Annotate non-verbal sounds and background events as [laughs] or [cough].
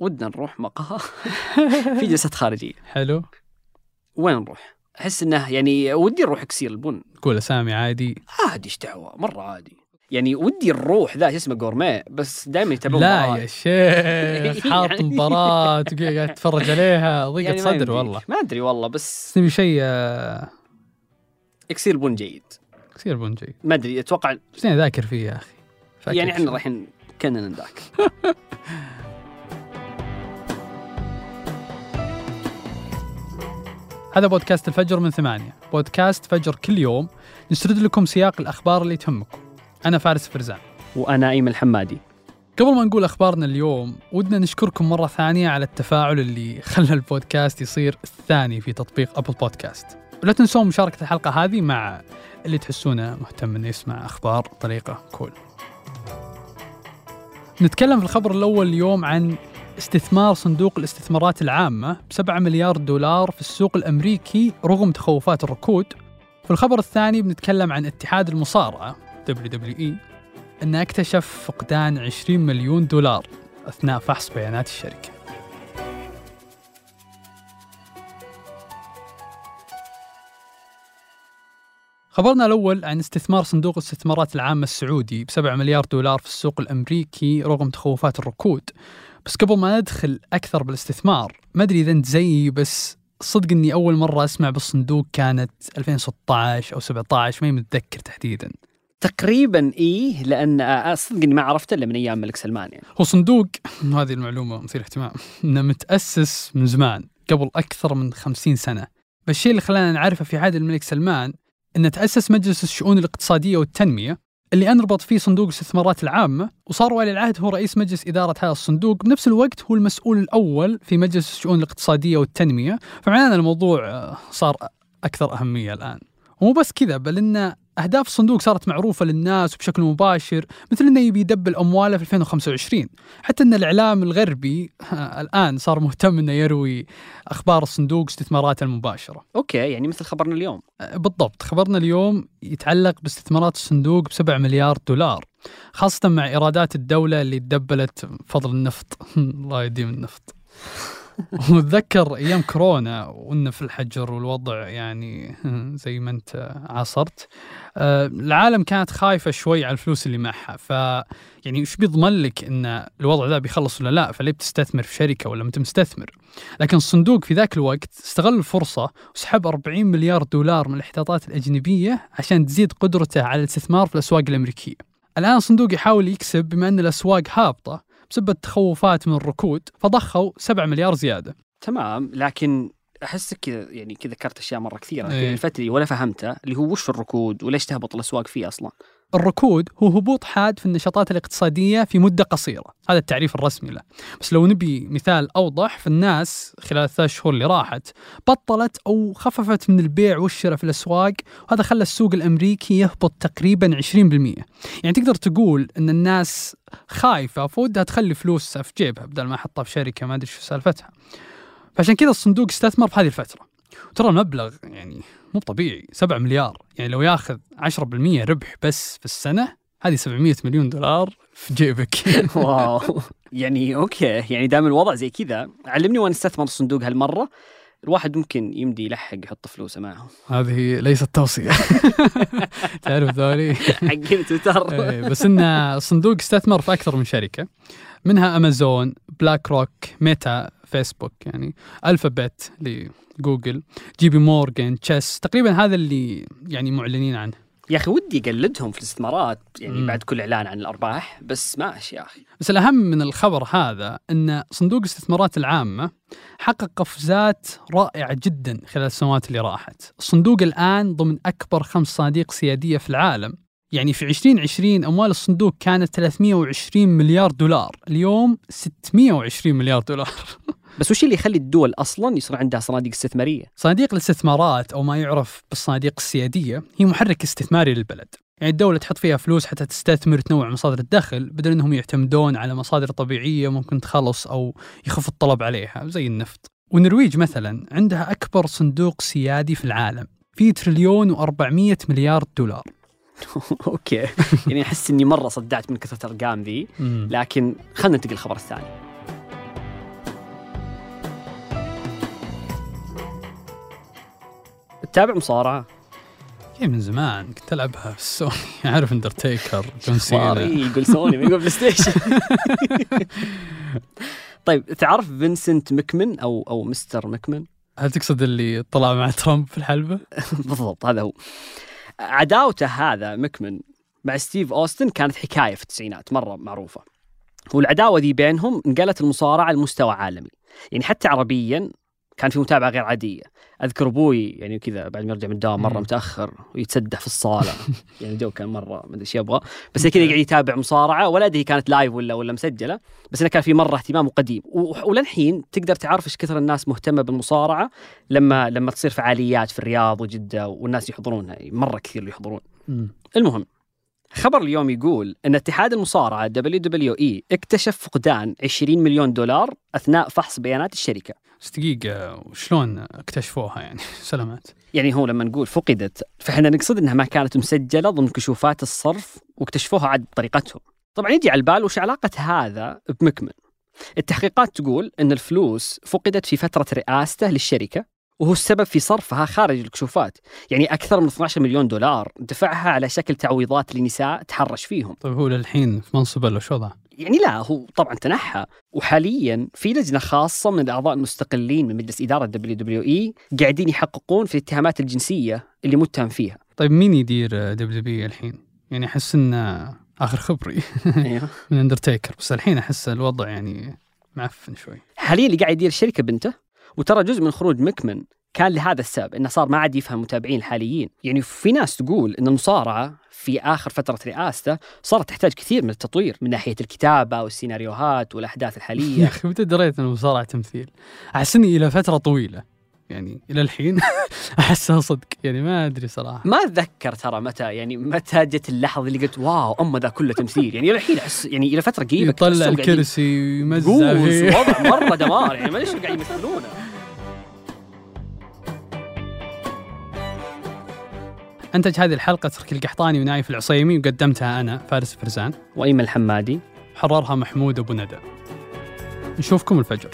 ودنا نروح مقهى [laughs] في جلسات خارجية. حلو. وين نروح؟ أحس إنه يعني ودي نروح كسير البن. قول أسامي عادي. عادي إيش دعوة؟ مرة عادي. يعني ودي نروح ذا اسمه جورميه بس دائما يتابعون لا. يا شيخ [laughs] حاط يعني- وقاعد قاعد تتفرج عليها. ضيقة يعني صدر. والله. ما أدري والله بس نبي شيء آه، إكسير البن جيد. كثير بنجي ما أدري أتوقع بس ذاكر فيه يا أخي؟ يعني إحنا. رايحين كنا ذاك [laughs] هذا بودكاست الفجر من ثمانية. بودكاست فجر كل يوم نسرد لكم سياق الأخبار اللي تهمكم. أنا فارس فرزان. وأنا ايمن الحمادي قبل ما نقول أخبارنا اليوم ودنا نشكركم مرة ثانية على التفاعل اللي خلى البودكاست يصير الثاني في تطبيق أبل بودكاست. ولا تنسون مشاركة الحلقة هذه مع اللي تحسونه مهتم إنه يسمع أخبار بطريقة كول. نتكلم في الخبر الأول اليوم عن استثمار صندوق الاستثمارات العامة ب 7 مليار دولار في السوق الأمريكي رغم تخوفات الركود. في الخبر الثاني بنتكلم عن اتحاد المصارعة WWE أنه اكتشف فقدان 20 مليون دولار أثناء فحص بيانات الشركة. خبرنا الأول عن استثمار صندوق الاستثمارات العامة السعودي ب 7 مليار دولار في السوق الأمريكي رغم تخوفات الركود. بس قبل ما ندخل أكثر بالاستثمار ما أدري إذا أنت زيي بس صدق إني أول مرة أسمع بالصندوق كانت 2016 أو 17 ماني متذكر تحديدا. تقريبا إيه لأن آه، صدق إني ما عرفته إلا من أيام الملك سلمان يعني. هو صندوق [laughs] وهذه المعلومة مثير اهتمام إنه متأسس من زمان قبل أكثر من خمسين سنة. بس الشيء اللي خلانا نعرفه في عهد الملك سلمان إنه تأسس مجلس الشؤون الاقتصادية والتنمية اللي أنربط فيه صندوق الاستثمارات العامة وصار ولي العهد هو رئيس مجلس إدارة هذا الصندوق. بنفس الوقت هو المسؤول الأول في مجلس الشؤون الاقتصادية والتنمية. فمعناه الموضوع آه، صار أكثر أهمية الآن. ومو بس كذا بل أن أهداف الصندوق صارت معروفة للناس بشكل مباشر مثل أنه يبي يدبل أمواله في 2025 حتى أن الإعلام الغربي الآن صار مهتم أنه يروي أخبار الصندوق استثماراته المباشرة. okay يعني مثل خبرنا اليوم. آه، بالضبط. خبرنا اليوم يتعلق باستثمارات الصندوق ب 7 مليار دولار خاصة مع إيرادات الدولة اللي تدبلت بفضل النفط. [laughs] الله يديم النفط. [laughs] وتذكر أيام كورونا وإنه في الحجر والوضع يعني [laughs] زي ما أنت عاصرت. آه، العالم كانت خايفة شوي على الفلوس اللي معها. ف يعني وش بيضمن لك إن الوضع ذا بيخلص ولا لا؟ فليه بتستثمر في شركة ولا انت مستثمر؟ لكن الصندوق في ذاك الوقت استغل الفرصة وسحب 40 مليار دولار من الاحتياطات الأجنبية عشان تزيد قدرته على الاستثمار في الأسواق الأمريكية. الآن الصندوق يحاول يكسب بما إن الأسواق هابطة بسبب التخوفات من الركود فضخوا 7 مليار زيادة. تمام لكن احسك كذا يعني كذا ذكرت أشياء مرة كثيرة. لكن الفتري ولا فهمتها اللي هو وش الركود وليش تهبط الأسواق فيه أصلا؟ الركود هو هبوط حاد في النشاطات الاقتصادية في مدة قصيرة هذا التعريف الرسمي له. بس لو نبي مثال أوضح فالناس خلال الثلاث شهور اللي راحت بطلت أو خففت من البيع والشراء في الأسواق وهذا خلى السوق الأمريكي يهبط تقريبا 20% يعني تقدر تقول أن الناس خايفة فودها تخلي فلوسها في جيبها بدل ما احطها في شركة ما أدري شو سالفتها. فعشان كذا الصندوق استثمر في هذه الفترة. وترى المبلغ يعني مو طبيعي. 7 مليار. يعني لو ياخذ 10% ربح بس في السنة هذه 700 مليون دولار في جيبك. [laughs] wow. [laughs] يعني okay. يعني دام الوضع زي كذا علمني وين استثمر الصندوق هالمرة. الواحد ممكن يمدي يلحق يحط فلوسه معه هذه ليست توصية. [laughs] تعرف ذولي؟ حقين تويتر إيه، بس إن الصندوق استثمر في أكثر من شركة. منها Amazon BlackRock Meta Facebook يعني Alphabet ل Google JPMorgan Chase تقريبا هذا اللي يعني معلنين عنه. يا أخي ودي اقلدهم في الاستثمارات يعني مم. بعد كل إعلان عن الأرباح بس ماشي يا أخي. بس الأهم من الخبر هذا أن صندوق الاستثمارات العامة حقق قفزات رائعة جدا خلال السنوات اللي راحت. الصندوق الآن ضمن أكبر خمس صناديق سيادية في العالم. يعني في 2020 أموال الصندوق كانت 320 مليار دولار. اليوم 620 مليار دولار. [laughs] بس وش اللي يخلي الدول أصلا يصير عندها صناديق استثمارية؟ صناديق الاستثمارات أو ما يعرف بالصناديق السيادية هي محرك استثماري للبلد. يعني الدولة تحط فيها فلوس حتى تستثمر تنوع مصادر الدخل بدل أنهم يعتمدون على مصادر طبيعية ممكن تخلص أو يخف الطلب عليها زي النفط. والنرويج مثلا عندها أكبر صندوق سيادي في العالم فيه تريليون و400 مليار دولار. [laughs] أوكي. يعني أحس إني مرة صدعت من كثرة الأرقام ذي. لكن خلينا ننتقل للخبر الثاني. تتابع مصارعة؟ اي من زمان كنت ألعبها في سوني. عارف اندرتيكر جون سينا يقول سوني ما يقول PlayStation [laughs] طيب تعرف فينسنت مكمن أو أو Mr. مكمن؟ هل تقصد اللي طلع مع ترامب في الحلبة؟ [laughs] بالضبط هذا هو. عداوته هذا مكمن مع ستيف أوستن كانت حكاية في التسعينات مرة معروفة. والعداوة دي بينهم نقلت المصارعة لمستوى عالمي. يعني حتى عربيا كان في متابعة غير عادية. أذكر أبوي يعني كذا بعد ما يرجع من الدوام مرة. متأخر ويتسدح في الصالة. [laughs] يعني الجو كان مرة ما أدري إيش يبغى. بس كذا يقعد يتابع مصارعة ولا أدري كانت لايف ولا ولا مسجلة. بس إنه كان في مرة اهتمام وقديم. وللحين تقدر تعرف إيش كثر الناس مهتمة بالمصارعة لما لما تصير فعاليات في الرياض وجدة والناس يحضرونها. مرة كثير اللي يحضرون. المهم خبر اليوم يقول إن اتحاد المصارعة WWE اكتشف فقدان 20 مليون دولار أثناء فحص بيانات الشركة. دقيقة وشلون اكتشفوها يعني [laughs] سلامات يعني هو لما نقول فقدت فإحنا نقصد إنها ما كانت مسجلة ضمن كشوفات الصرف واكتشفوها عاد بطريقتهم. طبعا يجي على البال وش علاقة هذا بمكمن؟ التحقيقات تقول إن الفلوس فقدت في فترة رئاسته للشركة وهو السبب في صرفها خارج الكشوفات، يعني أكثر من 12 مليون دولار دفعها على شكل تعويضات لنساء تحرش فيهم. طيب هو للحين في منصبه ولا شو وضعه؟ يعني لا هو طبعا تنحى وحاليا في لجنة خاصة من الأعضاء المستقلين من مجلس إدارة WWE قاعدين يحققون في الاتهامات الجنسية اللي متهم فيها. طيب مين يدير WWE الحين؟ يعني أحس إنه آخر خبري أيوه. [laughs] من اندرتيكر بس الحين أحس الوضع يعني معفن شوي حاليا اللي قاعد يدير الشركة بنته وترى جزء من خروج مكمن كان لهذا السبب إنه صار ما عاد يفهم المتابعين الحاليين، يعني في ناس تقول إن المصارعة في آخر فترة رئاسته صارت تحتاج كثير من التطوير من ناحية الكتابة والسيناريوهات والأحداث [laughs] يا الحاليه. أخي متى دريت إن المصارعة تمثيل؟ أحس إني إلى فترة طويلة. يعني إلى الحين [laughs] أحسها صدق. يعني ما أدري صراحة. ما أتذكر ترى متى يعني متى جت اللحظة اللي قلت wow اما ذا كله تمثيل. يعني إلى الحين أحس يعني إلى فترة قريبة يطلع الكرسي فيه. وضع مرة [laughs] دمار. يعني ما أدري شو قاعد يمثلونه. أنتج هذه الحلقة تركي القحطاني ونايف العصيمي وقدمتها أنا فارس فرزان. وايمن الحمادي حررها محمود أبو ندى. نشوفكم الفجر.